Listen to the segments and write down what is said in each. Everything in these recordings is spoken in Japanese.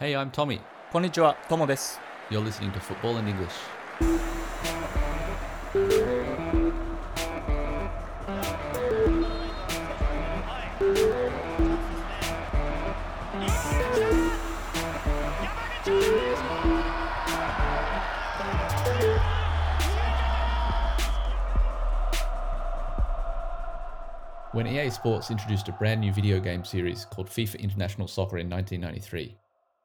Hey, I'm Tommy. Konnichiwa, Tomo desu. You're listening to Football in English. When EA Sports introduced a brand new video game series called FIFA International Soccer in 1993,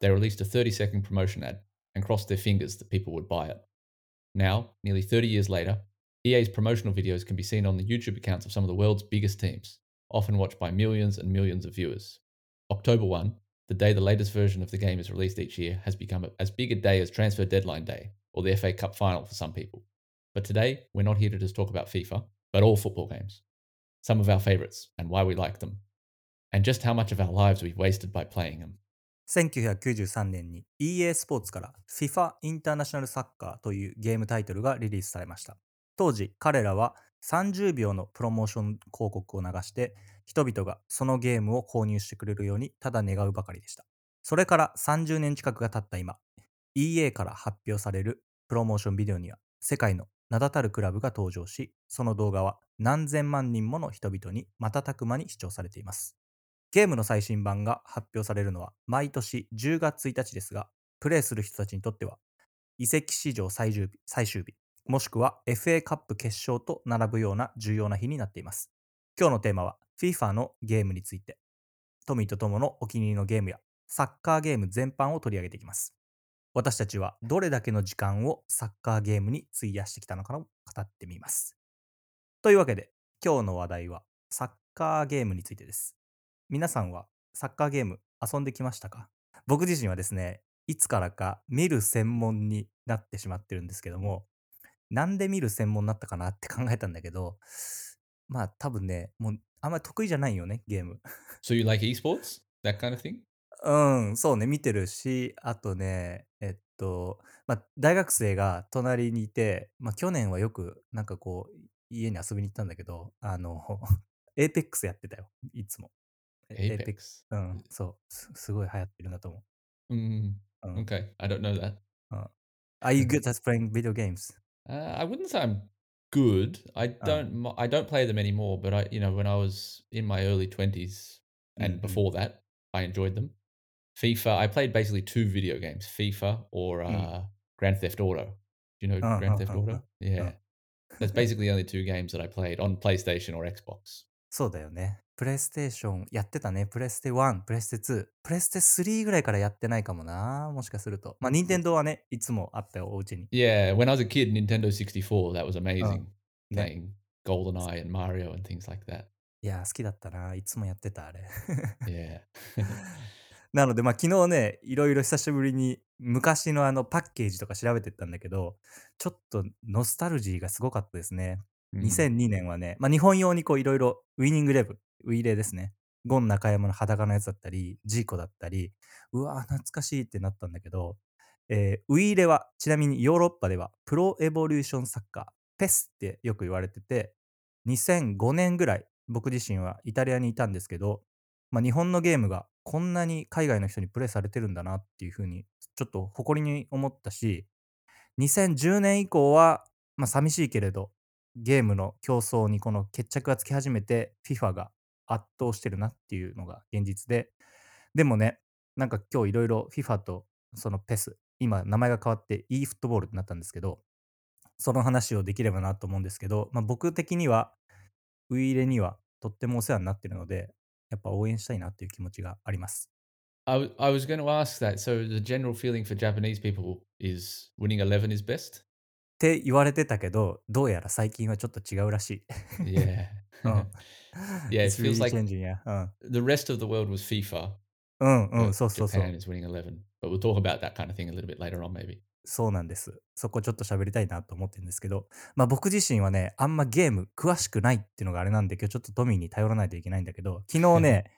they released a 30 second promotion ad and crossed their fingers that people would buy it. Now, nearly 30 years later, EA's promotional videos can be seen on the YouTube accounts of some of the world's biggest teams, often watched by millions and millions of viewers. October 1, the day the latest version of the game is released each year, has become as big a day as Transfer Deadline Day or the FA Cup final for some people. But today, we're not here to just talk about FIFA, but all football games. Some of our favourites and why we like them, and just how much of our lives we've wasted by playing them. 1993年に EA スポーツから FIFA インターナショナルサッカーというゲームタイトルがリリースされました。当時、彼らは30秒のプロモーション広告を流して、人々がそのゲームを購入してくれるようにただ願うばかりでした。それから30年近くが経った今、EA から発表されるプロモーションビデオには世界の名だたるクラブが登場し、その動画は何千万人もの人々に瞬く間に視聴されています。ゲームの最新版が発表されるのは毎年10月1日ですが、プレイする人たちにとっては移籍市場最終日、最終日、もしくは FA カップ決勝と並ぶような重要な日になっています。今日のテーマは FIFA のゲームについて、トミーとトモのお気に入りのゲームやサッカーゲーム全般を取り上げていきます。私たちはどれだけの時間をサッカーゲームに費やしてきたのかを語ってみます。というわけで、今日の話題はサッカーゲームについてです。皆さんはサッカーゲーム遊んできましたか？僕自身はですね、いつからか見る専門になってしまってるんですけども、なんで見る専門になったかなって考えたんだけど、まあ多分ね、もうあんまり得意じゃないよね、ゲーム。So you like esports? That kind of thing? うん、そうね、見てるし、あとね、えっと、まあ、大学生が隣にいて、まあ、去年はよく、なんかこう、家に遊びに行ったんだけど、あの、エーペックスやってたよ、いつも。え Apex. うん、そうす、すごい流行ってるなと思 Mm, う。うん。 okay, I don't know that. Are you good at playing video games? Uh, I wouldn't say I'm good. I Oh. don't. mo- I don't play them anymore. But I, you know, when I was in my early twenties and Mhm. before that, I enjoyed them. FIFA. I played basically two video games: FIFA or uh, Mm. Grand Theft Auto. Do you know Uh, Grand uh, Theft uh, Auto? uh, Yeah, that's basically the only two games that I played on PlayStation or Xbox. そうだよね。 プレイステーションやってたね。プレステ1、プレステ2、プレステ3ぐらいからやってないかもな。もしかすると。まあ、任天堂はね、いつもあったよ、お家に。Yeah, when I was a kid, Nintendo sixty four. That was amazing. ね。Playing GoldenEye and Mario and things like that. いやー、好きだったな。いつもやってた、あれ。Yeah. なので、まあ、昨日ね、いろいろ久しぶりに昔のあのパッケージとか調べてったんだけど、ちょっとノスタルジーがすごかったですね。Mm. 2002年はね、まあ、日本用にこういろいろウィニングレブ、ウィーレーですね。ゴン中山の裸のやつだったり、ジーコだったり、うわー懐かしいってなったんだけど、えーウィーレはちなみにヨーロッパではプロエボリューションサッカー、ペスってよく言われてて、2005年ぐらい僕自身はイタリアにいたんですけど、まあ、日本のゲームがこんなに海外の人にプレイされてるんだなっていうふうにちょっと誇りに思ったし2010年以降は、まあ、寂しいけれどゲームの競争にこの決着がつき始めて FIFA が圧倒してるなっていうのが現実ででもねなんか今日いろいろ FIFA とその PES 今名前が変わって e フットボールになったんですけどその話をできればなと思うんですけど、まあ、僕的にはウイイレにはとってもお世話になってるのでやっぱ応援したいなっていう気持ちがあります。I, I was going to ask that. So the general feeling for Japanese people is winning 11 is best? って言われてたけどどうやら最近はちょっと違うらしい。Yeah. うん Yeah, it It's feels really like- changing, yeah. うん the rest of the world was FIFA. うんうん、but そうそうそう Japan。is winning 11. But we'll talk about that kind of thing a little bit later on, maybe. そうなんです。そこちょっと喋りたいなと思ってるんですけど、まあ僕自身はね、あんまゲーム詳しくないっていうのがあれなんで、今日ちょっとトミーに頼らないといけないんだけど、昨日ね、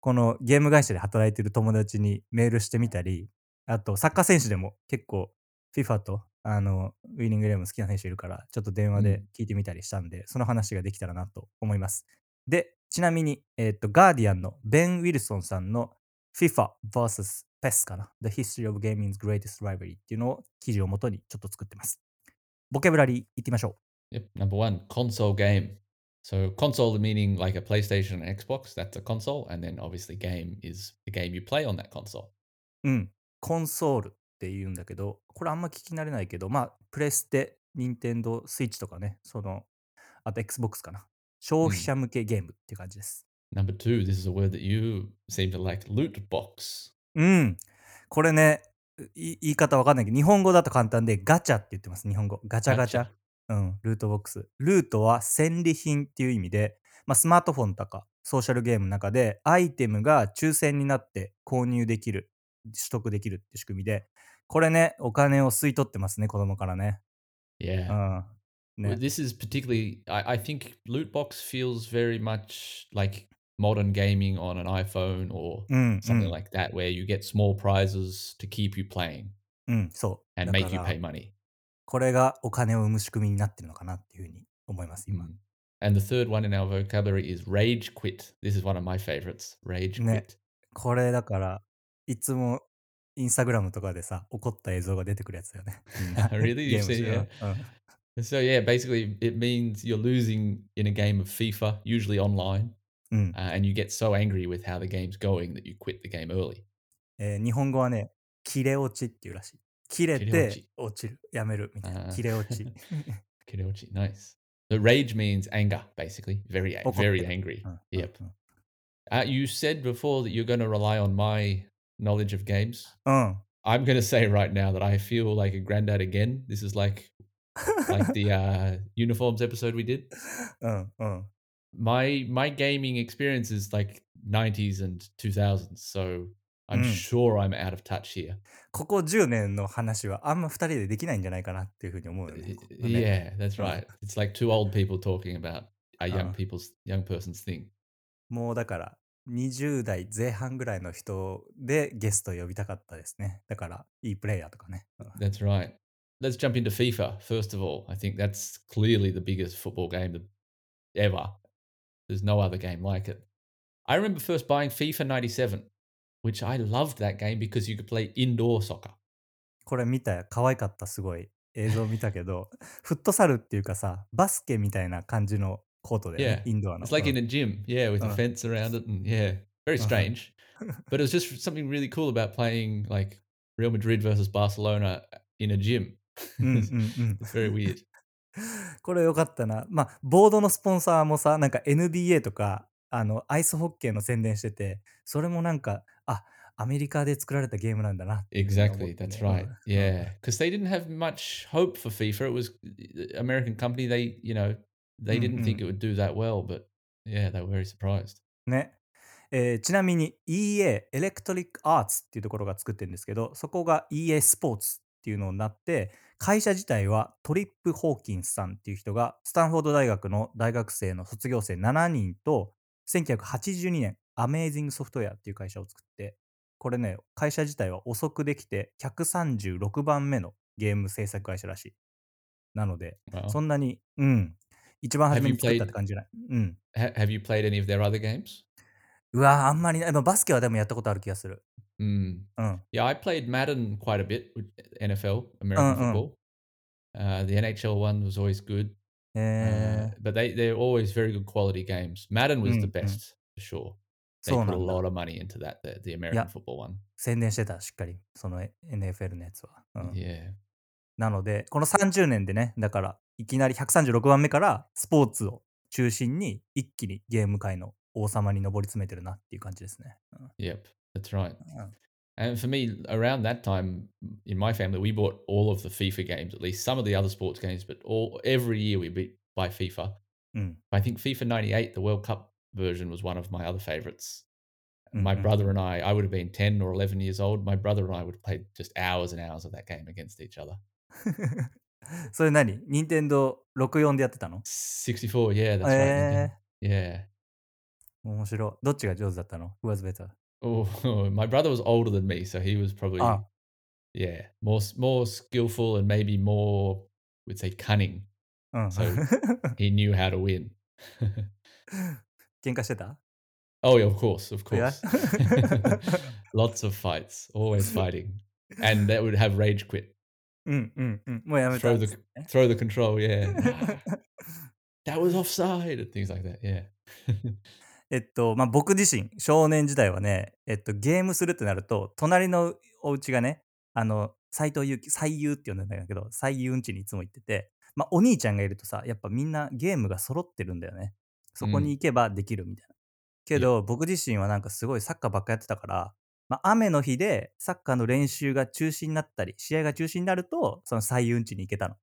このゲーム会社で働いてる友達にメールしてみたり、あとサッカー選手でも結構 FIFA とあのウィニングレーム好きな選手いるから、ちょっと電話で聞いてみたりしたんで、その話ができたらなと思います。で、ちなみに、えっと、ガーディアンのベン・ウィルソンさんの FIFA vs PES かな The History of Gaming's Greatest Rivalry っていうのを記事をもとにちょっと作ってます。ボキャブラリーいってみましょ Yep. Number one, console game. So console meaning like a PlayStation and Xbox, that's a console, and then obviously game is the game you play on that console. う。うん。コンソールって言うんだけど、これあんま聞き慣れないけど、まあ、プレステ、任天堂スイッチとかね、その、あと Xbox かな。消費者向けゲームっていう感じです。Number two, this is a word that you seem to like, loot box. うん。これね、い言い方わかんないけど、日本語だと簡単でガチャって言ってます、日本語。ガチャガチャ。うん、ルートボックス。ルートは戦利品っていう意味で、まあ、スマートフォンとかソーシャルゲームの中でアイテムが抽選になって購入できる、取得できるって仕組みで、これね、お金を吸い取ってますね、子供からね。Yeah. うん。ね This is particularly, I, I think loot box feels very much like modern gaming on an iPhone or うん、う something ん like that, where you get small prizes to keep you playing うん、そう。and だ make か you ら pay money. これがお金を生む仕組みになってるのかなっていうふうに思います、今。Mm. And the third one in our vocabulary is rage quit. This is one of my favorites. Rage Ne. quit. これだから、いつもインスタグラムとかでさ、怒った映像が出てくるやつだよね。really? You say, yeah. So yeah, basically it means you're losing in a game of FIFA, usually online, hmm. uh, and you get so angry with how the game's going that you quit the game early. えー、日本語はね、切れ落ちっていうらしい。切れて落ちる、やめるみたいな。切れ落ち。切れ落ち、nice. The rage means anger, basically. Very, very angry. Yep. Uh, you said before that you're going to rely on my knowledge of games. うん。 I'm going to say right now that I feel like a granddad again. This is like like the uh, uniforms episode we did. うんうん。 My my gaming experience is like 90s and 2000s, so I'm Mm. sure I'm out of touch here. ここ10年の話はあんま2人でできないんじゃないかなっていうふうに思うよ Y- ね。 Yeah, that's Uh. right. It's like two old people talking about a young Uh. people's young person's thing. もうだから 20代前半ぐらいの人でゲスト呼びたかったですね。だからいいプレイヤーとかね。うん That's right. Let's jump into FIFA first of all. I think that's clearly the biggest football game ever. There's no other game like it. I remember first buying FIFA 97, which I loved that game because you could play indoor soccer. これ見たよ。可愛かった、すごい。映像見たけど、フットサルっていうかさ、バスケみたいな感じのコートで、ね Yeah. インドアの。It's like うん in a gym, yeah, with a Uh. fence around it, and yeah, very Uh-huh. strange. but it was just something really cool about playing like Real Madrid versus Barcelona in a gym. it's うん。very weird. これよかったな。まあ、ボードのスポンサーもさ、なんか NBA とか、あの、アイスホッケーの宣伝してて、それもなんか、あ、アメリカで作られたゲームなんだな Exactly, ね that's right. うん Yeah, because they didn't have much hope for FIFA. It was uh, American company. They, you know, they didn't think it would do that well, but yeah, they were very surprised. ね。えーちなみに EA、エレクトリックアーツっていうところが作ってるんですけど、そこが EA スポーツっていうのになって、会社自体はトリップ・ホーキンスさんっていう人が、スタンフォード大学の大学生の卒業生7人と、1982年、アメージングソフトウェアっていう会社を作って、これね、会社自体は遅くできて、136番目のゲーム制作会社らしい。なので、そんなに、うん、一番初め Have you に作ったって感じじゃない。うん。ha- have you played any of their other games? うわあんまりない。まあバスケはでもやったことある気がする。Mm. うん。Yeah, I played Madden quite a bit NFL, American Uh, uh. football. Uh, the NHL one was always good, え uh, but they they're always very good quality games. Madden was the Mm, mm. best for sure. ー、They put な a lot。of money into that, the, the American football one. 宣伝してた、しっかり。その NFL のやつは。うん、Yeah. なので、この30年でね、だから、いきなり136番目からスポーツを中心に一気にゲーム界の王様に上り詰めてるなっていう感じですね。うん Yep, that's right. Uh. And for me, around that time in my family, we bought all of the FIFA games, at least some of the other sports games, but all every year we beat buy FIFA. うん。 I think FIFA 98, the World Cup version, was one of my other favorites. My Mhm. brother and I, I would have been 10 or 11 years old. My brother and I would play just hours and hours of that game against each other. それ何任天堂64でやってたの64, yeah, that's right. え Nintendo. Yeah. ー、面白い。どっちが上手だったの ?Who was better? Oh, my brother was older than me, so he was probably Ah. yeah more s- more skillful and maybe more would say cunning. うん。 So- He knew how to win. 喧嘩してた Oh, yeah, of course, of Yeah? course. Lots of fights, always fighting. And that would have rage quit. うんうんうん。もうやめた Throw っ the つってね。throw the control, yeah. That was offside and things like that, yeah. えっと、まあ、僕自身、少年時代はね、えっと、ゲームするってなると、隣のお家がね、あの、斎藤佑樹、最優って呼んでんだけど、最優ん家にいつも行ってて、まあ、お兄ちゃんがいるとさ、やっぱみんなゲームが揃ってるんだよね。そこに行けばできるみたいな。けど、僕自身はなんかすごいサッカーばっかやってたから、まあ、雨の日でサッカーの練習が中止になったり、試合が中止になると、その最優ん家に行けたの。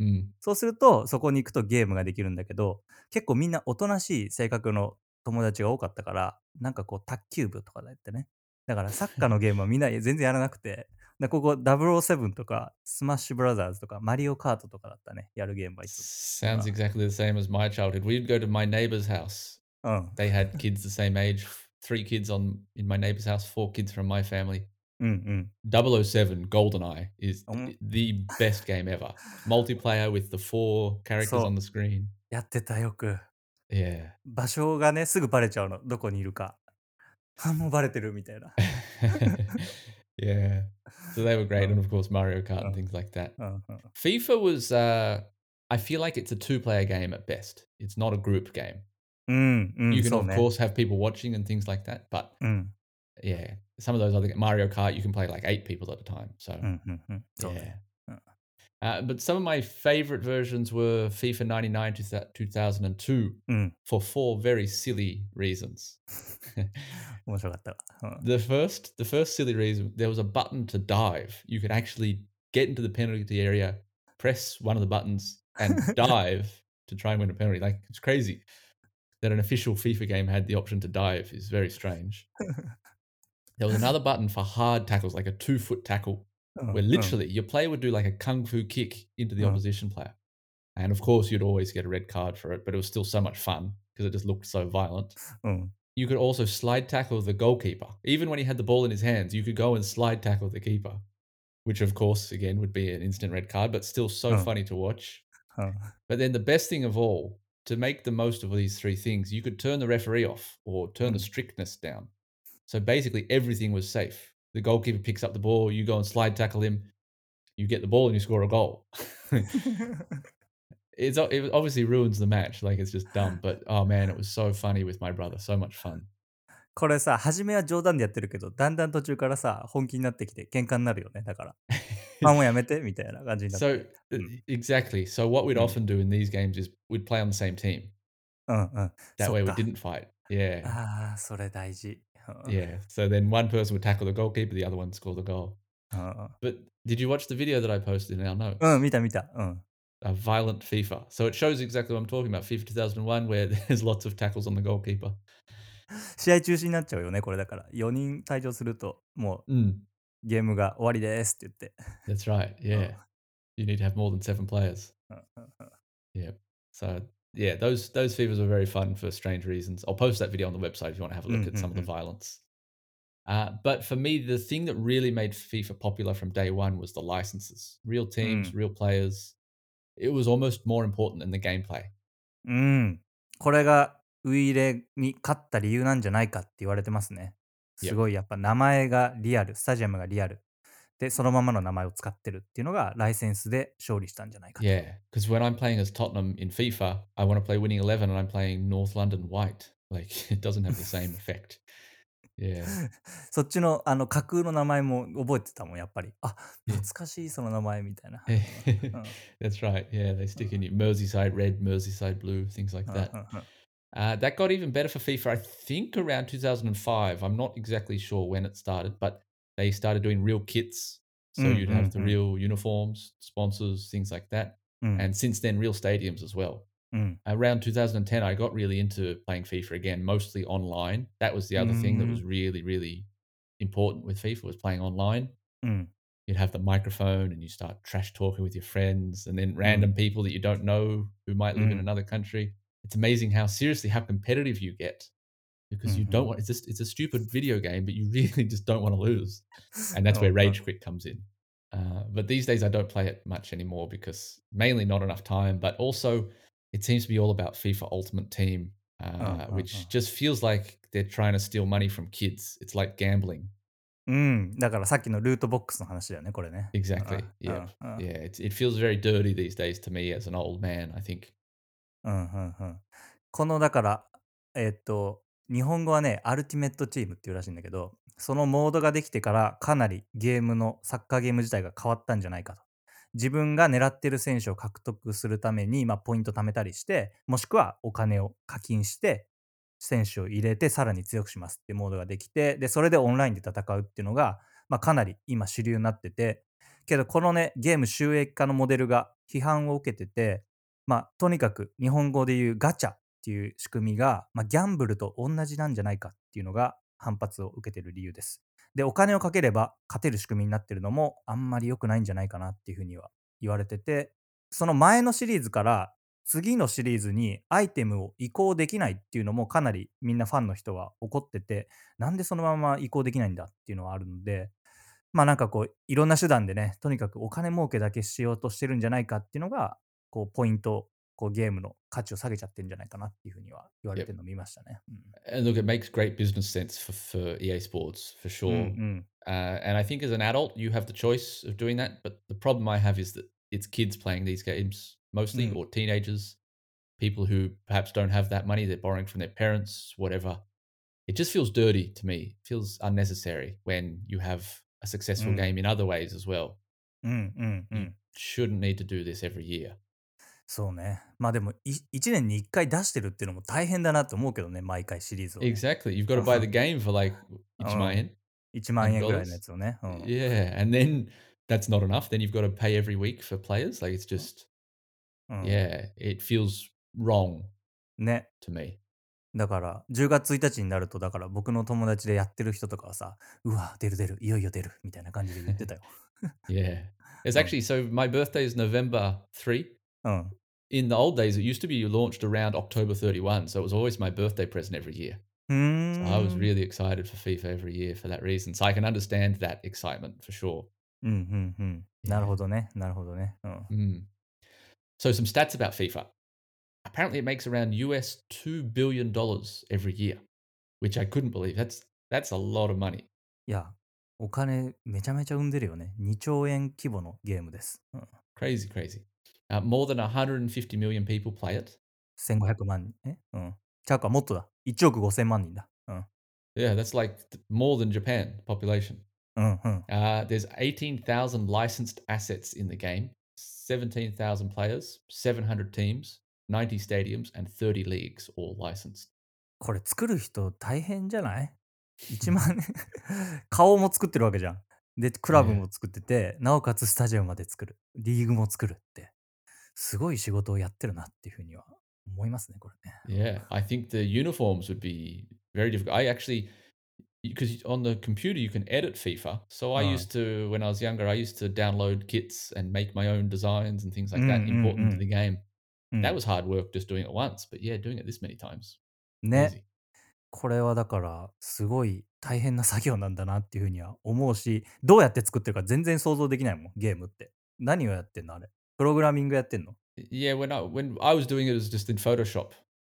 Mm. そうすると、そこに行くとゲームができるんだけど、結構みんなおとなしい性格の友達が多かったから、なんかこう卓球部とかだってね。だからサッカーのゲームはみんな 全然やらなくて、でここ007とかスマッシュブラザーズとかマリオカートとかだったね、やるゲームはいつ Sounds Ah. exactly the same as my childhood. We'd go to my neighbor's house. も。うん。They had kids the same age, three kids on in my neighbor's house, four kids from my family. うんうん。 007 GoldenEye is Um. the best game ever. Multiplayer with the four characters So- on the screen. やってたよく。 Yeah. 場所がね、すぐバレちゃうの。どこにいるか。あ、もうバレてるみたいな。 yeah. So they were great. Oh. And of course, Mario Kart Oh. and things like that. うんうん。 FIFA was, uh, I feel like it's a two player game at best. It's not a group game. Mm, mm, you can of course have people watching and things like that, but mm. yeah, some of those other Mario Kart you can play like eight people at a time. So mm-hmm. yeah. Uh, but some of my favorite versions were FIFA 99 to 2002 mm. for four very silly reasons. the first, the first silly reason, there was a button to dive. You could actually get into the penalty area, press one of the buttons, and dive to try and win a penalty. Like it's crazy that an official FIFA game had the option to dive is very strange. there was another button for hard tackles, like a two foot tackle, oh, where oh. literally your player would do like a kung fu kick into the uh-huh. opposition player. And of course, you'd always get a red card for it, but it was still so much fun because it just looked so violent. Oh. You could also slide tackle the goalkeeper. Even when he had the ball in his hands, you could go and slide tackle the keeper, which, of course, again, would be an instant red card, but still so funny to watch. But then the best thing of all to make the most of these three things, you could turn the referee off or turn the Mm. strictness down. So basically, everything was safe. The goalkeeper picks up the ball, you go and slide tackle him, you get the ball, and you score a goal. it's it obviously ruins the match, like it's just dumb. But oh man, it was so funny with my brother, so much fun. これさ、初めは冗談でやってるけど、だんだん途中からさ、本気になってきて喧嘩になるよね。だから。あ、もうやめてみたいな感じになって。So uh, Mm. exactly. So what we'd Mm. often do in these games is we'd play on the same team. うんうん。That そ way っ we か didn't fight. Yeah. ああ、それ大事。うん Yeah. So then one person would tackle the goalkeeper, the other one score the goal. うん But did you watch the video that I posted in our notes? うん、見た見た。うん。A violent FIFA. So it shows exactly what I'm talking about. FIFA 2001, where there's lots of tackles on the goalkeeper. 試合中止になっちゃうよね、これだから。4人退場すると、も Mm, うゲームが終わりですって言って。that's right. Yeah. You need to have more than seven players. うんうんうん Yeah. So yeah, those those FIFAs were very fun for strange reasons. I'll post that video on the website if you want to have a look at some of the Mm, mm, violence. Uh, but for me, the thing that really made FIFA popular from day one was the licenses. Real teams, Mm. real players. It was almost more important than the gameplay. うん。これがウイイレに勝った理由なんじゃないかって言われてますね。すごいやっぱ名前がリアル、スタジアムがリアル。で、そのままの名前を使ってるっていうのがライセンスで勝利したんじゃないか。Yeah, because when I'm playing as Tottenham in FIFA, I want to play winning eleven, and I'm playing North London White. Like it doesn't have the same effect. Yeah, そっちのあの架空の名前も覚えてたもん、やっぱり。あ、懐かしいその名前みたいな。that's right. Yeah, they stick in you Merseyside red, Merseyside blue, things like that. Uh, that got even better for FIFA, I think, around 2005. I'm not exactly sure when it started, but they started doing real kits. So mm, you'd have mm, the mm. real uniforms, sponsors, things like that. Mm. And since then, real stadiums as well. Around 2010, I got really into playing FIFA again, mostly online. That was the other thing that was really, really important with FIFA was playing online. You'd have the microphone and you start trash talking with your friends and then random people that you don't know who might live in another country It's amazing how seriously how competitive you get because you don't Mhm. want it's just it's a stupid video game, but you really just don't want to lose. And that's where Oh, rage quit comes in. Uh, but these days I don't play it much anymore because mainly not enough time, but also it seems to be all about FIFA Ultimate Team uh, uh, which uh. just feels like they're trying to steal money from kids. It's like gambling. うん。だからさっきのルートボックスの話だよね、これね。 Exactly. うん Yeah. うんうん Yeah. It's, it feels very dirty these days to me as an old man, I think. うんうんうん。このだから、えっと、日本語はね、アルティメットチームっていうらしいんだけど、そのモードができてからかなりゲームの、サッカーゲーム自体が変わったんじゃないかと。自分が狙ってる選手を獲得するために、まあ、ポイント貯めたりして、もしくはお金を課金して、選手を入れてさらに強くしますってモードができて、で、それでオンラインで戦うっていうのが、まあ、かなり今主流になってて、けどこのね、ゲーム収益化のモデルが批判を受けてて、まあ、とにかく日本語で言うガチャっていう仕組みが、まあ、ギャンブルと同じなんじゃないかっていうのが反発を受けてる理由です。で、お金をかければ勝てる仕組みになってるのもあんまり良くないんじゃないかなっていうふうには言われてて、その前のシリーズから次のシリーズにアイテムを移行できないっていうのもかなりみんなファンの人は怒ってて、なんでそのまま移行できないんだっていうのはあるので、まあなんかこういろんな手段でね、とにかくお金儲けだけしようとしてるんじゃないかっていうのが、こうポイント、こうゲームの価値を下げちゃってるんじゃないかなっていうふうには言われてるのを見ましたね。 And look, it makes great business sense for, for EA Sports for うん。 sure. うん、 Uh, and I think as an adult, you have the choice of doing that. But the problem I have is that it's kids playing these games mostly, Mm. or teenagers, people who perhaps don't have that money. They're borrowing from their parents, whatever. It just feels dirty to me. It feels unnecessary when you have a successful Mm. game in other ways as well. うん、うん、う You ん。 shouldn't need to do this every year. そうね。まあでも、1年に1回出してるっていうのも大変だなと思うけどね、毎回シリーズを、ね。Exactly. You've got to buy the game for like Oh. Ichimaen. 1万円ぐらいの $100 やつをね。うん、Yeah. And then that's not enough. Then you've got to pay every week for players. Like it's just, うん。yeah, it feels wrong ね。to me. だから、10月1日になると、だから僕の友達でやってる人とかはさ、うわ、出る出る、いよいよ出る、みたいな感じで言ってたよ。Yeah. It's Oh. actually so my birthday is November 3. うん。 In the old days, it used to be launched around October 31. So it was always my birthday present every year. うー So ん。 I was really excited for FIFA every year for that reason. So I can understand that excitement for sure. うんうんうん。なるほどね。なるほどね。うん。 Mm. So some stats about FIFA. Apparently, it makes around US two billion dollars every year, which I couldn't believe. That's that's a lot of money. いや、お金めちゃめちゃ生んでるよね。2兆円規模のゲームです。うん、 Crazy, crazy. Uh, more than 150 million people play it. 1500万人。えうん。ちゃうか、もっとだ。1億5000万人だ。うん。 Yeah, that's like th- more than Japan population. うんうん。 Uh, there's 18,000 licensed assets in the game, 17,000 players, 700 teams, 90 stadiums, and 30 leagues, all licensed. これ作る人大変じゃない ?1 万年顔も作ってるわけじゃん。で、クラブも作ってて、なおかつスタジアムまで作る。リーグも作るって。 すごい仕事をやってるなっていうふうには思いますね、これね。Yeah, I think the uniforms would be very difficult. I actually, because on the computer you can edit FIFA. So I Oh. used to, when I was younger, I used to download kits and make my own designs and things like that, Mm, mm, import them to mm. the game. うん That was hard work just doing it once, but yeah, doing it this many times. ね。これはだから、すごい大変な作業なんだなっていうふうには思うし、どうやって作ってるか全然想像できないもん、ゲームって。何をやってんのあれ。プログラミングやってんの？Yeah, when I when I was doing it, it was just in Photoshop.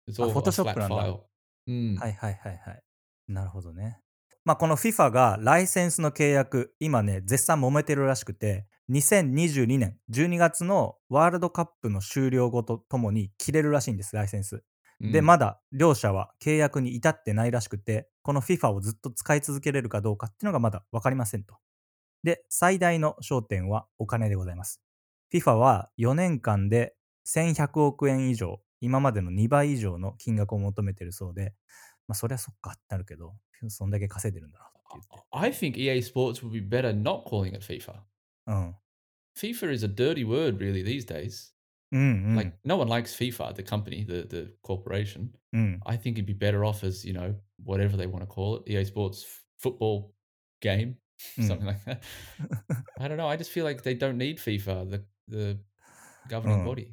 It's Ah, all a Photoshop flat なんだ。file. Mm. はいはいはいはい。なるほどね。まあこの FIFA がライセンスの契約、今ね、絶賛揉めてるらしくて、2022年12月のワールドカップの終了後とともに切れるらしいんです、ライセンス。で、Mm. まだ両者は契約に至ってないらしくて、この FIFA をずっと使い続けれるかどうかっていうのがまだ分かりませんと。で、最大の焦点はお金でございます。FIFA は4年間で1100億円以上、今までの2倍以上の金額を求めてるそうで、まあそりゃそっかってなるけど、そんだけ稼いでるんだなって言って。I think EA Sports would be better not calling it FIFA. うん。FIFA is a dirty word, really, these days. うんうん。Like, no one likes FIFA, the company, the, the corporation. うん。I think it'd be better off as, you know, whatever they want to call it, EA Sports football game, Mm. something like that. I don't know. I just feel like they don't need FIFA, the, the governing Mm. body.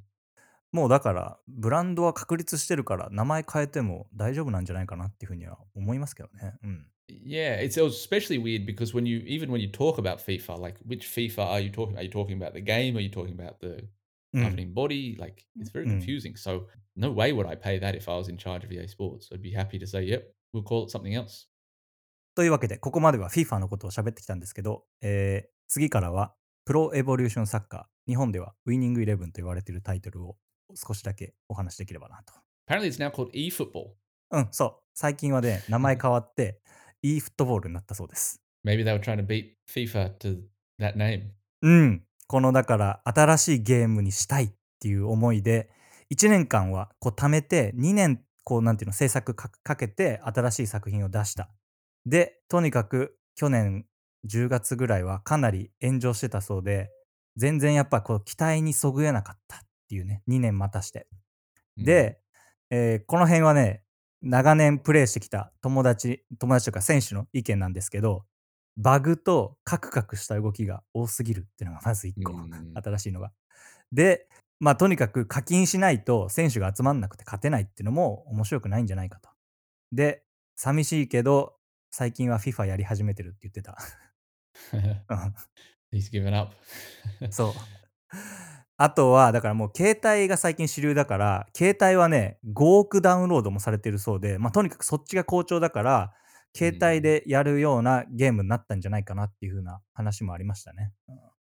もうだから、ブランドは確立してるから、名前変えても大丈夫なんじゃないかなっていうふうには思いますけどね。うん。Yeah, it's especially weird because when you even when you talk about FIFA, like which FIFA are you talking? Are you talking about the game? Are you talking about the うん governing body. Like it's very Mm. confusing. So no way would I pay that if I was in charge of EA Sports. I'd be happy to say, yep, we'll call it something else. というわけで、ここまでは FIFA のことを喋ってきたんですけど、えー次からは、プロエボリューションサッカー、日本ではウィニングイレブンと言われているタイトルを少しだけお話しできればなと。Apparently, it's now called eFootball. うん、そう。最近はね、名前変わって、e フットボールになったそうです。Maybe they were trying to beat FIFA to that name. うん。このだから新しいゲームにしたいっていう思いで、1年間はこう貯めて、2年こうなんていうの制作かかけて新しい作品を出した。で、とにかく去年10月ぐらいはかなり炎上してたそうで、全然やっぱこう期待にそぐえなかったっていうね、2年待たして。Mm. で、えーこの辺はね、長年プレイしてきた友達、友達とか選手の意見なんですけど、バグとカクカクした動きが多すぎるっていうのがまず1個、Mm. 新しいのが。で、まあとにかく課金しないと選手が集まんなくて勝てないっていうのも面白くないんじゃないかと。で、寂しいけど、最近は FIFA やり始めてるって言ってた。うん He's given up. そう。あとは、だからもう携帯が最近主流だから、携帯はね、5億ダウンロードもされてるそうで、まあとにかくそっちが好調だから、携帯でやるようなゲームになったんじゃないかなっていう風な話もありましたね。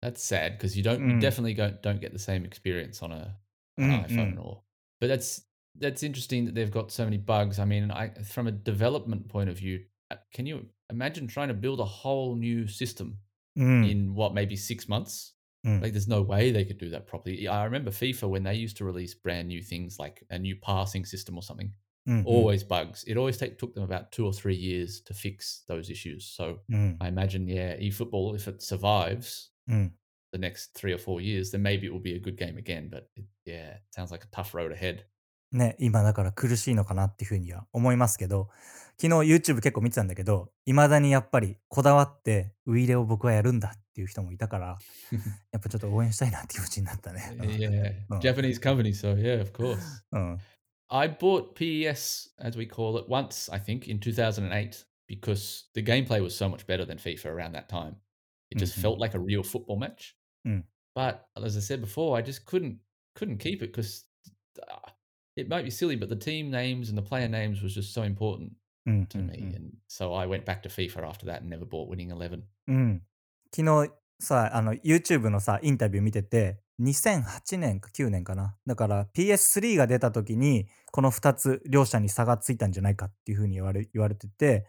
That's sad because you don't, you Mm. definitely don't, don't get the same experience on a an Mm, iPhone mm. or. But that's that's interesting that they've got so many bugs. I mean, I from a development point of view, uh, can you imagine trying to build a whole new system うん。 in what maybe six months? うん。 Like, there's no way they could do that properly. I remember FIFA when they used to release brand new things like a new passing system or something. うんうん Always bugs. It always take, took them about two or three years to fix those issues. So うん。 I imagine, yeah, eFootball, if it survives うん。 the next three or four years, then maybe it will be a good game again. But it, yeah, it sounds like a tough road ahead. ね、今だから苦しいのかなっていうふうには思いますけど、 昨日 YouTube 結構見てたんだけど、いまだにやっぱりこだわってウイイレを僕はやるんだっていう人もいたから、やっぱちょっと応援したいなって気持ちになったね。yeah, Oh. Japanese company. So yeah, of course. うん。I bought PES, as we call it, once, I think, in 2008 because the gameplay was so much better than FIFA around that time. It just Mhm. felt like a real football match. Mm. But as I said before, I just couldn't couldn't keep it because it might be silly, but the team names and the player names was just so important うん。to うん me, and so I went back to FIFA after that and never bought Winning Eleven. うん。昨日さ、あの、YouTube のさ、インタビュー見てて、2008年か9年かな。だから PS3 が出た時に、この2つ、両者に差がついたんじゃないかっていうふうに言われ言われてて、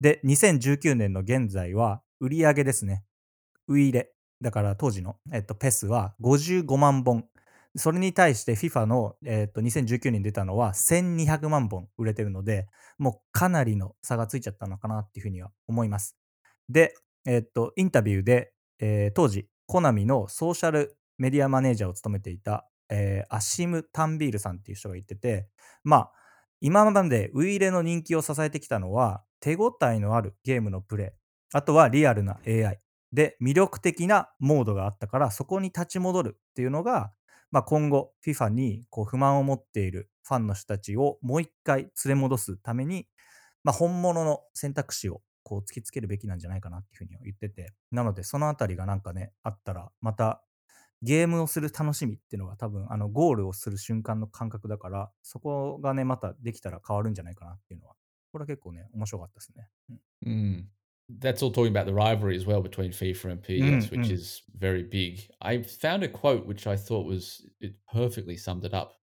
で、2019年の現在は、売り上げですね。ウイイレ。だから当時の、えっと、ペスは55万本。それに対して FIFA の、えっと、2019年出たのは1200万本売れてるので、もうかなりの差がついちゃったのかなっていうふうには思います。で、えっと、インタビューで、えー当時、コナミのソーシャルメディアマネージャーを務めていた、えーアシム・タンビールさんっていう人が言ってて、まあ、今までウイイレの人気を支えてきたのは、手応えのあるゲームのプレイ、あとはリアルな AI で魅力的なモードがあったから、そこに立ち戻るっていうのが、まあ、今後 FIFA にこう不満を持っているファンの人たちをもう一回連れ戻すために、まあ、本物の選択肢をこう突きつけるべきなんじゃないかなっていうふうに言ってて、なのでそのあたりがなんかね、あったら、またゲームをする楽しみっていうのが多分あのゴールをする瞬間の感覚だから、そこがね、またできたら変わるんじゃないかなっていうのは、これは結構ね、面白かったですね。うん Mm. That's all talking about the rivalry as well between FIFA and PES, Mm, which mm. is very big. I found a quote which I thought was it perfectly summed it up.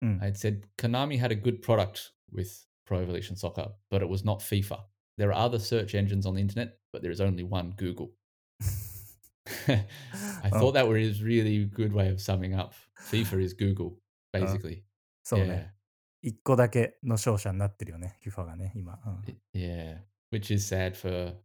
うん。 It said Konami had a good product with Pro Evolution Soccer, but it was not FIFA. There are other search engines on the internet, but there is only one Google. I Oh. thought that was a really good way of summing up. FIFA is Google, basically. そうね。一個だけの勝者になってるよね、FIFA がね、今。うん Yeah. Which is sad for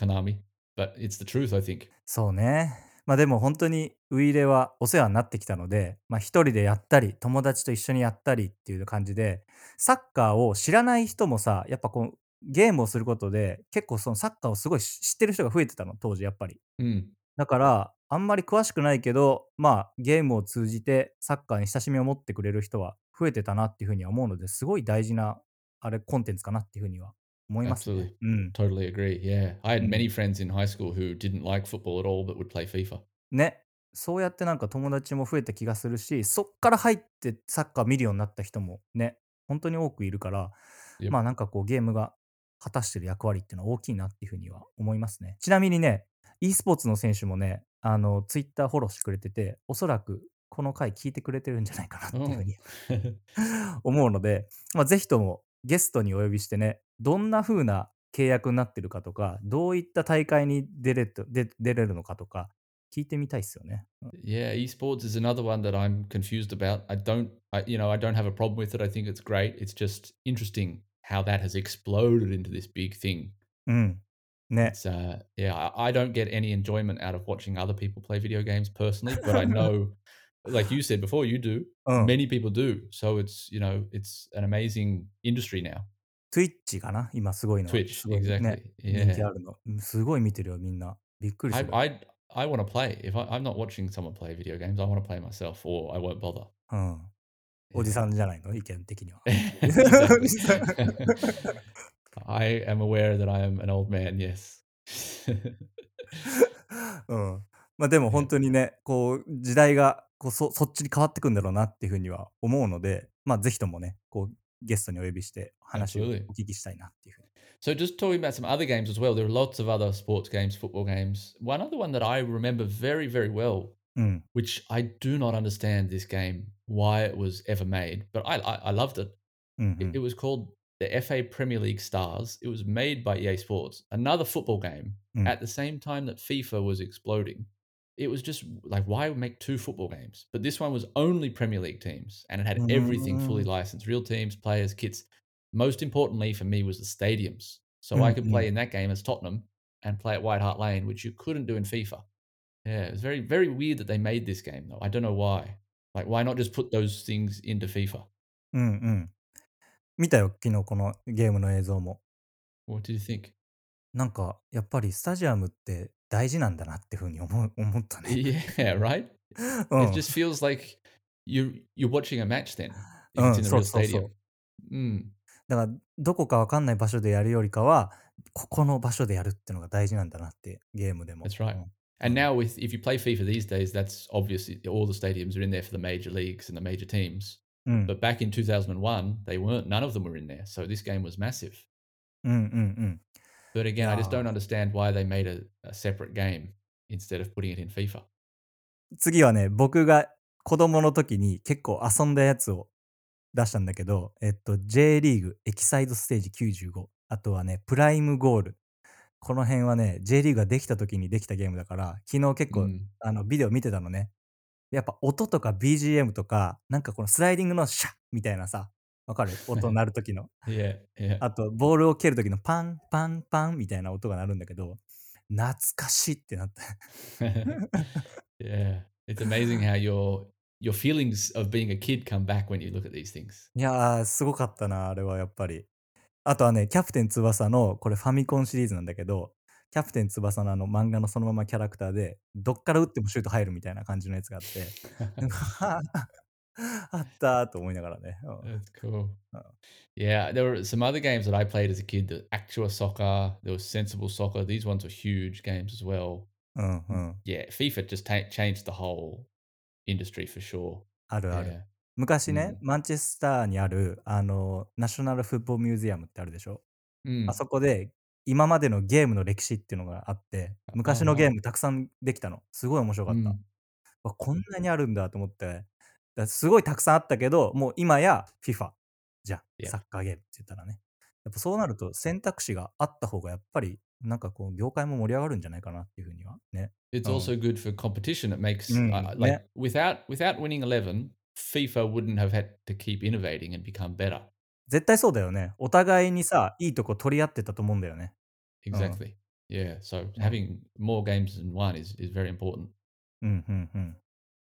Konami, but it's the truth, I think. そうね。まあでも本当にウイイレはお世話になってきたので、まあ一人でやったり、友達と一緒にやったりっていう感じで、サッカーを知らない人もさ、やっぱこう、ゲームをすることで、結構そのサッカーをすごい知知ってる人が増えてたの、当時やっぱり。Mm. だから、あんまり詳しくないけど、まあゲームを通じてサッカーに親しみを持ってくれる人は増えてたなっていうふうには思うので、すごい大事な、あれ、コンテンツかなっていうふうには思いますね Absolutely.。うん。Totally agree. Yeah. I had Mm. many friends in high school who didn't like football at all but would play FIFA. ね。そうやってなんか友達も増えた気がするし、そっから入ってサッカー見るようになった人もね、本当に多くいるから、Yep. まあなんかこうゲームが果たしてる役割っていうのは大きいなっていうふうには思いますね。ちなみにね、e スポーツの選手もね、あの、ツイッターフォローしてくれてて、おそらくこの回聞いてくれてるんじゃないかなっていうふうに Oh. 思うので、まあ、ぜひともゲストにお呼びしてね、どんな風な契約になってるかとか、どういった大会に出れと出出れるのかとか、聞いてみたいっすよね。うん Yeah, esports is another one that I'm confused about. I don't, I, you know, I don't have a problem with it. I think it's great. It's just interesting how that has exploded into this big thing. うん。ね。It's, uh, yeah, I, I don't get any enjoyment out of watching other people play video games personally, but I know, like you said before, you do. うん。Many people do. So it's, you know, it's an amazing industry now. Twitch かな今すごいのは。Twitch, ね exactly. 人気あ Yeah. るの。うんすごい見てるよ、みんな。びっくりす I, る。I, I want to play. If I, I'm not watching someone play video games, I want to play myself or I won't bother. うん。おじさんじゃないの意見的には。I am aware that I am an old man, yes. うん。まあでも本当にね、こう、時代がこうそそっちに変わってくんだろうなっていうふうには思うので、まあぜひともね、こう、ゲストにお呼びして話を Absolutely. お聞きしたいなっていうふうに。 So, just talking about some other games as well, there are lots of other sports games, football games. One other one that I remember very, very well, うん。 which I do not understand this game, why it was ever made, but I, I, I loved it. うん、う It, it ん。 was called the FA Premier League Stars. It was made by EA Sports, another football game Mm. at the same time that FIFA was exploding. It was just like, why make two football games? But this one was only Premier League teams and it had everything fully Mm. licensed real teams, players, kits. Most importantly for me was the stadiums. So I Mm, could play in that game as Tottenham and play at White Hart Lane, which you couldn't do in FIFA. Yeah, it was very, very weird that they made this game though. I don't know why. Like, why not just put those things into FIFA? うんうん。見たよ、昨日このゲームの映像も。 What do you think? なんか、やっぱりスタジアムって 大事なんだなっていうふうに思う思ったね。Yeah, right. うん。It just feels like you you're watching a match then Mm, it's in a real stadium. so. Mm, だから、どこかわかんない場所でやるよりかは、ここの場所でやるっていうのが大事なんだなって、ゲームでも。That's right. うん And Mm. now with if you play FIFA these days, that's obviously all the stadiums are in there for the major leagues and the major teams. うん。But back in 2001, they weren't. None of them were in there. So this game was massive. うんうんうん。But again, I just don't understand why they made a, a separate game instead of putting it in FIFA. 次はね、僕が子供の時に結構遊んだやつを出したんだけど、えっと、J リーグエキサイドステージ95。あとはね、プライムゴール。この辺はね、J リーグができた時にできたゲームだから、昨日結構、Mm, あのビデオ見てたのね。やっぱ音とか BGM とか、なんかこのスライディングのシャッみたいなさ、わかる？音鳴る時の。yeah, yeah. あと、ボールを蹴る時のパンパンパンみたいな音が鳴るんだけど、懐かしいってなった。yeah. It's amazing how your your feelings of being a kid come back when you look at these things. いやー、すごかったな、あれはやっぱり。あとはね、キャプテン翼の、これファミコンシリーズなんだけど、キャプテン翼のあの漫画のそのままキャラクターで、どっから打ってもシュート入るみたいな感じのやつがあって、あったーと思いながらね。うん That's cool. Oh. Yeah, there were some other games that I played as a kid. The Actua Soccer, there was Sensible Soccer. These ones were huge games as well. うんうん。Yeah, FIFA just ta- changed the whole industry for sure. あるある。Yeah. 昔ね、うんマンチェスターにある、あの、ナショナルフットボールミュージアムってあるでしょ、Mm. あそこで、今までのゲームの歴史っていうのがあって、昔のゲームたくさんできたの。すごい面白かった。Mm. わこんなにあるんだと思って、だすごいたくさんあったけど、もう今や FIFA じゃん.サッカーゲームって言ったらね。やっぱそうなると選択肢があった方がやっぱりなんかこう業界も盛り上がるんじゃないかなっていうふうにはね。It's Oh. also good for competition. It makes Mm, uh, like without without winning eleven, FIFA wouldn't have had to keep innovating and become better. 絶対そうだよね。お互いにさ、いいとこ取り合ってたと思うんだよね。Exactly. Yeah. So Mm. having more games than one is is very important. うんうんうん。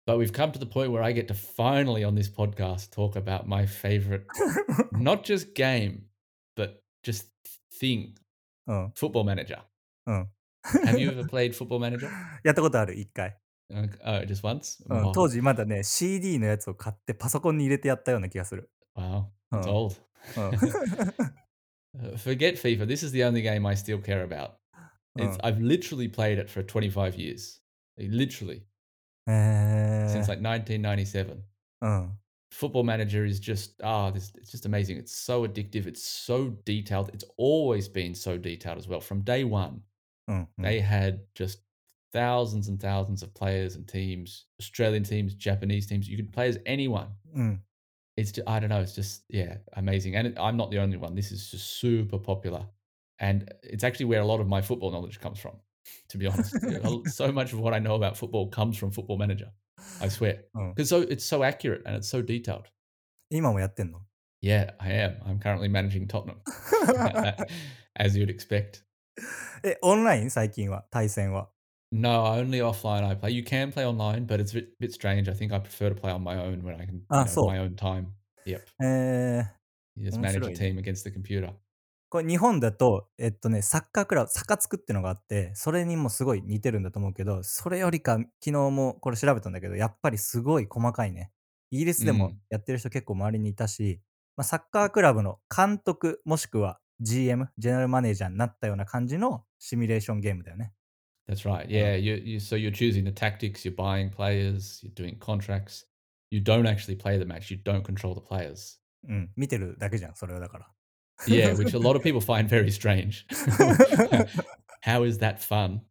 But we've come to the point where I get to finally on this podcast talk about my favorite, not just game, but just thing, うん。 Football Manager. うん。 Have you ever played Football Manager? やったことある、一回。 Uh, oh, just once. うん Wow. 当時まだね、CD のやつを買ってパソコンに入れてやったような気がする。 Wow, it's Oh. old. うん。 Uh, forget FIFA. This is the only game I still care about. It's, Oh. I've literally played it for 25 years. Literally. Uh, since like 1997. Uh, Football Manager is just ah, oh, it's just amazing. It's so addictive. It's so detailed. It's always been so detailed as well. From day one, mm-hmm. they had just thousands and thousands of players and teams, Australian teams, Japanese teams. You could play as anyone. Mm. It's just, I don't know. It's just yeah, amazing. And I'm not the only one. This is just super popular, and it's actually where a lot of my football knowledge comes from to be honest. Yeah, l so much of what I know about football comes from Football Manager, I swear.うん。Because so it's so accurate and it's so detailed. 今もやってんの？Yeah, I am. I'm currently managing Tottenham, as you'd expect. え、オンライン？最近は、対戦は。No, only offline I play. You can play online, but it's a bit bit strange. I think I prefer to play on my own when I can, you あ、know, my そ own time. Yep. う。へえ、You just 面 manage 白 a いね。team against the computer. これ日本だと、えっとね、サッカークラブ、サカツクってのがあって、それにもすごい似てるんだと思うけど、それよりか、昨日もこれ調べたんだけど、やっぱりすごい細かいね。イギリスでも Mm, やってる人結構周りにいたし、まあ、サッカークラブの監督、もしくは GM、ジェネラルマネージャーになったような感じのシミュレーションゲームだよね。that's right. うん。Yeah, you you so you're choosing the tactics, you're buying players, you're doing contracts. You don't actually play the match, you don't control the players. うん、見てるだけじゃん、それはだから。yeah, which a lot of people find very strange. How is that fun?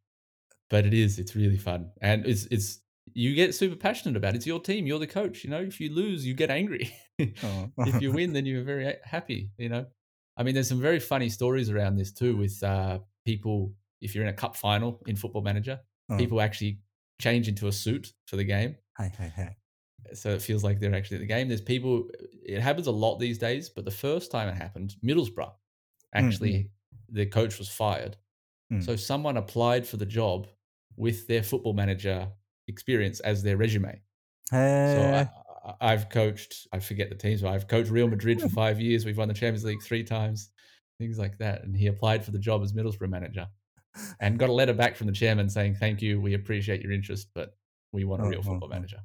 But it is. It's really fun, and it's it's you get super passionate about it. It's your team. You're the coach. You know, if you lose, you get angry. oh. if you win, then you're very happy. You know, I mean, there's some very funny stories around this too with uh, people. If you're in a cup final in Football Manager, oh. people actually change into a suit for the game. Hey, hey, hey so it feels like they're actually in the game. There's people. It happens a lot these days, but the first time it happened, Middlesbrough, actually, mm-hmm. the coach was fired. Mm. So someone applied for the job with their football manager experience as their resume. So I, uh. have coached. I forget the teams, but I've coached Real Madrid for hmm. five years. We've won the Champions League three times, things like that. And he applied for the job as Middlesbrough manager, and got a letter back from the chairman saying, "Thank you. We appreciate your interest, but." We want う a ん real うん football うん。manager."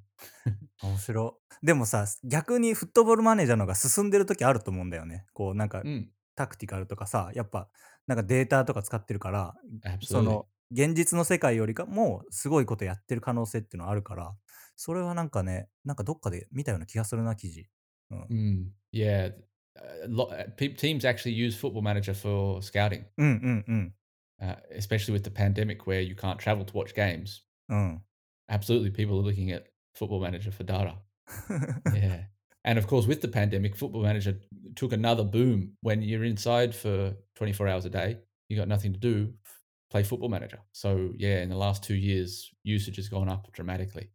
面白。でもさ、逆にフットボールマネージャーの方が進んでる時あると思うんだよね。こうなんか、mm, タクティカルとかさ、やっぱ、なんかデータとか使ってるから、そ absolutely. の、現実の世界よりかもすごいことやってる可能性っていうのはあるから、それはなんかね、なんかどっかで見たような気がするな、記事。うん。Mm, yeah, a lot, uh, teams actually use Football Manager for scouting, うんうんうん。uh, especially with the pandemic where you can't travel to watch games. うん。Absolutely, people are looking at Football Manager for data. Yeah. And of course, with the pandemic, Football Manager took another boom. When you're inside for 24 hours a day, you got nothing to do, play Football Manager. So, yeah, in the last two years, usage has gone up dramatically.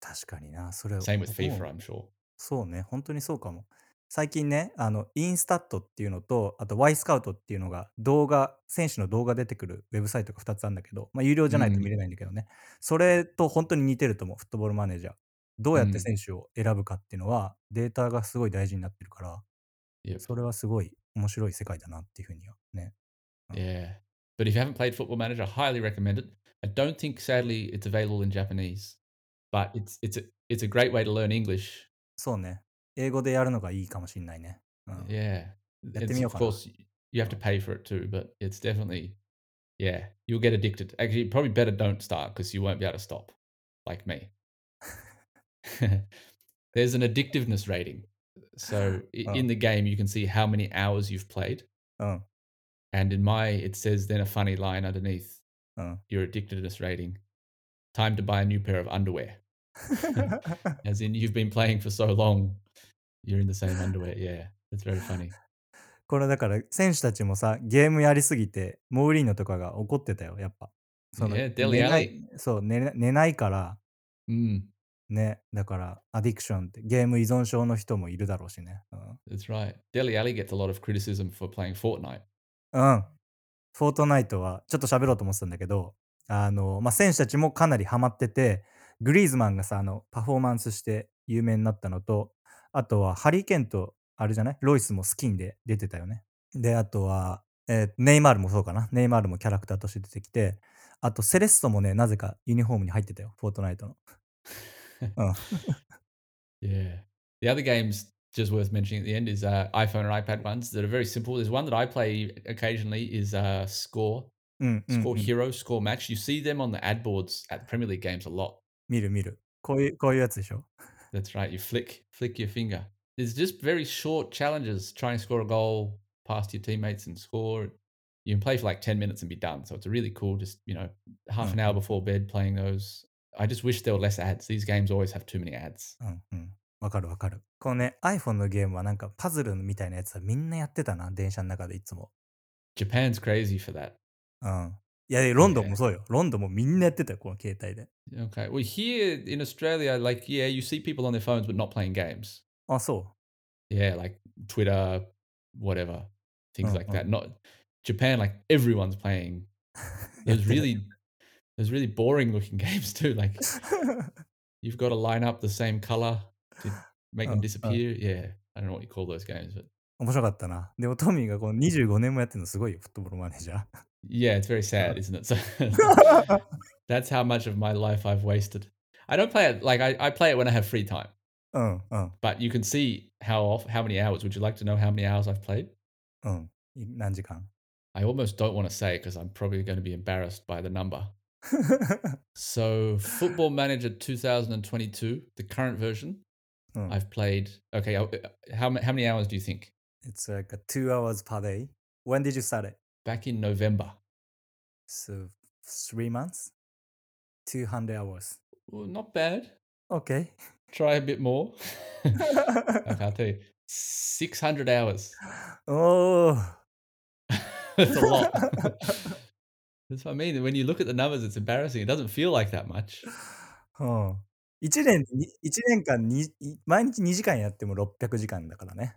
確かにな、それ、Same with 思う FIFA, I'm sure. そうね、本当にそうかも。 最近ね、あの、インスタットっていうのと、あと Y スカウトっていうのが、動画、選手の動画出てくるウェブサイトが2つあるんだけど、まあ、有料じゃないと見 Mm, れないんだけどね。それと本当に似てると思う、フットボールマネージャー。どうやって mm, 選手を選ぶかっていうのは、データがすごい大事になってるから、yep. それはすごい面白い世界だなっていうふうにはね。うん。Yeah. But if you haven't played Football Manager, I highly recommend it. I don't think, sadly, it's available in Japanese, but it's it's a it's a great way to learn English そうね。英語でやるのがいいかもしんないね。うん。Yeah. やって It's みよう of かな。course you have う to ん。pay for it too, but it's definitely yeah, you'll get addicted. Actually, probably better don't start because you won't be able to stop, like me. There's an addictiveness rating. So i- うん。in the game, you can see how many hours you've played, うん。and in my, it says then a funny line underneath うん。 your addictiveness rating. Time to buy a new pair of underwear. As in, you've been playing for so long, you're in the same underwear. Yeah, that's very funny. これだから選手たちもさ、ゲームやりすぎて、モーリーノとかが怒ってたよ、やっぱ。その、Yeah, 寝ない.そう、寝れ寝ないから Mm. ね、だからアディクションってゲーム依存症の人もいるだろうしね。うん。That's right. Deli Alley gets a lot of criticism for playing Fortnite. うん。フォートナイトはちょっと喋ろうと思ってたんだけど、あの、まあ、選手たちもかなりハマってて、グリーズマンがさ、あの、パフォーマンスして有名になったのと、あとはハリー・ケンと、あれじゃないロイスもスキンで出てたよね。で、あとは、えーネイマールもそうかな。ネイマールもキャラクターとして出てきて、あとセレッソもね、なぜかユニフォームに入ってたよ。フォートナイトの。うん。yeah. The other games just worth mentioning at the end is uh, iPhone and iPad ones that are very simple. There's one that I play occasionally is uh, Score, Score ん。Hero, Score Match. You see them on the ad boards at Premier League games a lot. 見る見る。こういう、こういうやつでしょ That's right. You flick flick your finger. There's just very short challenges. Try and score a goal past your teammates and score. You can play for like 10 minutes and be done. So it's a really cool, just you know, half an hour before bed playing those. I just wish there were less ads. These games always have too many ads. うんうん。わかるわかる。このね、iPhone のゲームはなんかパズルみたいなやつはみんなやってたな、電車の中でいつも。 Japan's crazy for that. うん。 いや、ロンドンもそうよ。ロンドンもみんなやってたよ、この携帯で。Okay. Well, here in Australia, like, yeah, you see people on their phones but not playing games. あ、そ Yeah, like Twitter, whatever, things Oh, like oh. that. Not Japan, like everyone's playing. There's really, there's really boring looking games too. Like う you've got to line up the same color to make Oh, them oh. disappear. Yeah, I don't know what you call those games, but 面白かったな。でもトミーがこの25年もやってるのすごいよ、フットボールマネージャー。Yeah, it's very sad, isn't it? So that's how much of my life I've wasted. I don't play it like I, I play it when I have free time. Oh, oh. But you can see how off how many hours. Would you like to know how many hours I've played? Oh, I almost don't want to say because I'm probably going to be embarrassed by the number. so, Football Manager 2022, the current version, oh. I've played. Okay, uh, uh, how how many hours do you think? It's like uh, two hours per day. When did you start it? Back in November. So, three months? 200 hours. Well, not bad. Okay. Try a bit more. okay, I'll tell you. 600 hours. おー That's a lot. That's what I mean. When you look at the numbers, it's embarrassing. It doesn't feel like that much. うん。1年に、一年間に、い毎日2時間やっても600時間だからね。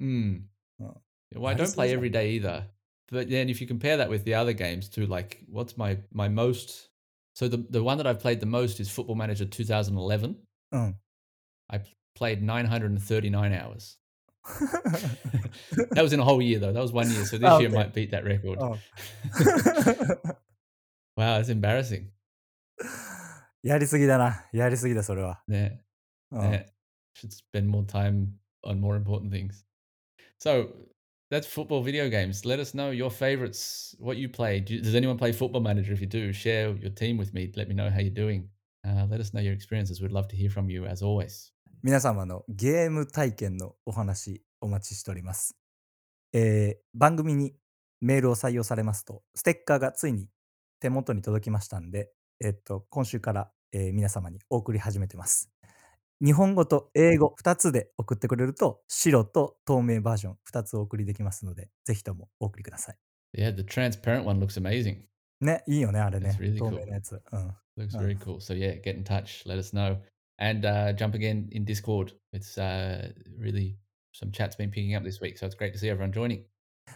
Mm. Oh. Well, I That don't is play awesome. every day either. But then if you compare that with the other games too, like what's my my most so the the one that I've played the most is Football Manager 2011. うん。 I p- played 939 hours. that was in a whole year though. That was one year. So this Oh, year okay. might beat that record. うん Wow, that's embarrassing. やりすぎだな。やりすぎだ、それは。 Yeah. うん yeah. Should spend more time on more important things. So that's football video games. Let us know your favorites, what you play. Do, does anyone play Football Manager? If you do, share your team with me. Let me know how you're doing. Uh, let us know your experiences. We'd love to hear from you as always. 皆様のゲーム体験のお話お待ちしております。えー番組にメールを採用されますと、ステッカーがついに手元に届きましたんで、えっと、今週から、えー皆様にお送り始めてます。日本語と英語2つで送ってくれると、白と透明バージョン2つお送りできますので、ぜひともお送りください。Yeah, the transparent one looks amazing. ね、いいよね、あれね really 透明なやつ。うん。Looks Oh. very cool. So yeah, get in touch. Let us know, and uh, jump again in Discord. It's uh, really some chat's been picking up this week, so it's great to see everyone joining.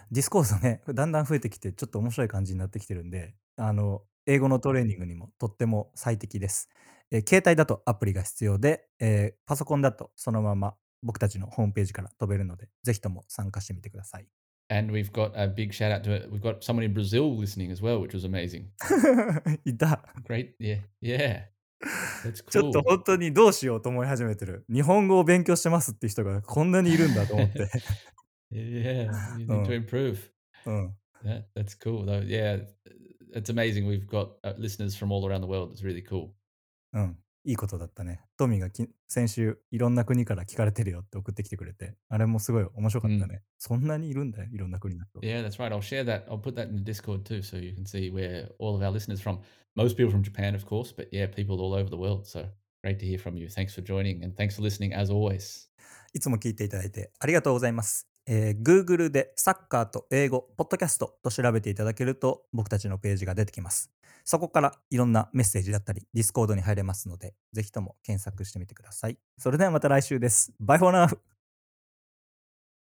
ディスコードね、だんだん増えてきて、ちょっと面白い感じになってきてるんで、あの、英語のトレーニングにもとっても最適です。えー携帯だとアプリが必要で、えーパソコンだとそのまま僕たちのホームページから飛べるので、ぜひとも参加してみてください。And we've got a big shout out to it. We've got someone in Brazil listening as well, which was amazing. いた。Great. Yeah. Yeah. That's ちょっ cool. と本当にどうしようと思い始めてる。日本語を勉強してますって人がこんなにいるんだと思って。Yeah. You need Oh. to improve. うん。Yeah, that's cool though. Yeah. It's amazing. We've got uh, listeners from all around the world. It's really cool. うん。いいことだったね。トミーがき先週いろんな国から聞かれてるよって送ってきてくれて、あれもすごい面白かったね。そんなにいるんだよ、いろんな国の人。Yeah, that's right. I'll share that. I'll put that in the Discord too, so you can see where all of our listeners from. Most people from Japan, of course, but yeah, people all over the world. So great to hear from you. Thanks for joining and thanks for listening as always. いつも聞いていただいてありがとうございます。えー Google でサッカーと英語、ポッドキャストと調べていただけると僕たちのページが出てきます。そこからいろんなメッセージだったり、Discord に入れますので、ぜひとも検索してみてください。それではまた来週です。バイフォーナー